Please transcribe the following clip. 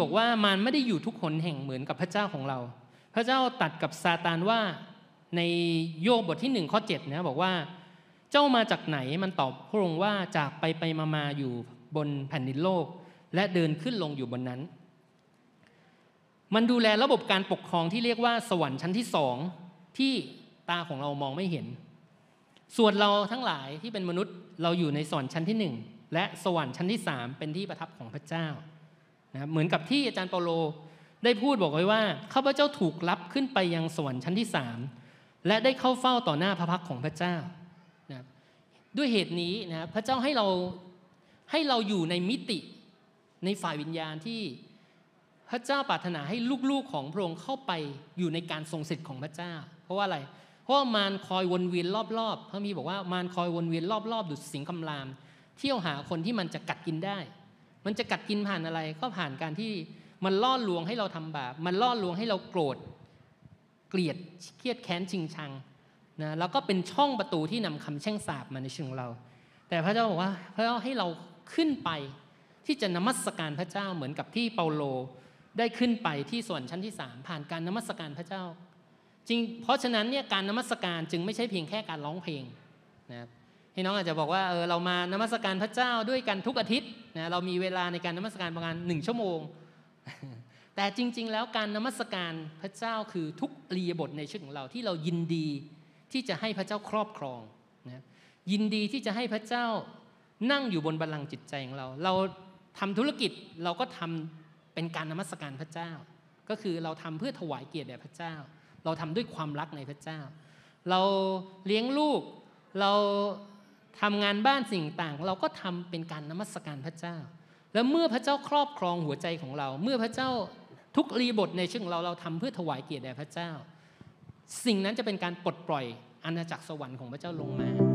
บอกว่ามันไม่ได้อยู่ทุกหนแห่งเหมือนกับพระเจ้าของเรา พระเจ้าตัดกับซาตานว่าในโยบบทที่หนึ่งข้อ7นะบอกว่าเจ้ามาจากไหนมันตอบพระองค์ว่าจากไปไปมามาอยู่บนแผ่นดินโลก และเดินขึ้นลงอยู่บนนั้น มันดูแลระบบการปกครองที่เรียกว่าสวรรค์ชั้นที่สองที่ตาของเรามองไม่เห็น ส่วนเราทั้งหลายที่เป็นมนุษย์เราอยู่ในสวรรค์ชั้นที่หนึ่งและสวรรค์ชั้นที่สามเป็นที่ประทับของพระเจ้า นะเหมือนกับที่อาจารย์เปาโลได้พูดบอกไว้ว่าข้าพเจ้าถูกรับขึ้นไปยังสวรรค์ชั้นที่สามและได้เข้าเฝ้าต่อหน้าพระพักของพระเจ้านะด้วยเหตุนี้นะพระเจ้าให้เราให้เราอยู่ในมิติในฝ่ายวิญญาณที่พระเจ้าปรารถนาให้ลูกๆของพระองค์เข้าไปอยู่ในการทรงสิทธิ์ของพระเจ้า เพราะว่าอะไร เพราะว่ามารคอยวนเวียนรอบๆพระมีบอกว่ามารคอยวนเวียนรอบๆดุจสิงคำราม เที่ยวหาคนที่มันจะกัดกินได้ มันจะกัดกินผ่านอะไรก็ผ่านการที่มันล่อลวงให้เราทำบาป มันล่อลวงให้เราโกรธ เกลียดเครียดแค้นชิงชังนะแล้วก็เป็นช่องประตูที่นำคำแช่งสาบมาในชีวิตของเรา แต่พระเจ้าบอกว่าพระเจ้าให้เราขึ้นไปที่จะนมัสการพระเจ้าเหมือนกับที่เปาโลได้ขึ้นไปที่ส่วนชั้นที่สามผ่านการนมัสการพระเจ้าจริงเพราะฉะนั้นเนี่ยการนมัสการจึงไม่ใช่เพียงแค่การร้องเพลงนะครับ พี่น้องอาจจะบอกว่าเออเรามานมัสการพระเจ้าด้วยกันทุกอาทิตย์นะเรามีเวลาในการนมัสการประมาณหนึ่งชั่วโมง แต่จริง ๆ แล้วการนมัสการพระเจ้าคือทุกเรียบทในชีวิตของเราที่เรายินดีที่จะให้พระเจ้าครอบครองนะยินดีที่จะให้พระเจ้านั่งอยู่บนบัลลังก์จิตใจของเรา เราทำธุรกิจเราก็ทำเป็นการนมัสการพระเจ้า ก็คือเราทำเพื่อถวายเกียรติแด่พระเจ้า เราทำด้วยความรักในพระเจ้า เราเลี้ยงลูกเรา ทำงานบ้านสิ่งต่างเราก็ทำเป็นการนมัสการพระเจ้า แล้วเมื่อพระเจ้าครอบครองหัวใจของเรา เมื่อพระเจ้าทุกรีบทในชีวิตของเราเราทำเพื่อถวายเกียรติแด่พระเจ้า สิ่งนั้นจะเป็นการปลดปล่อยอาณาจักรสวรรค์ของพระเจ้าลงมา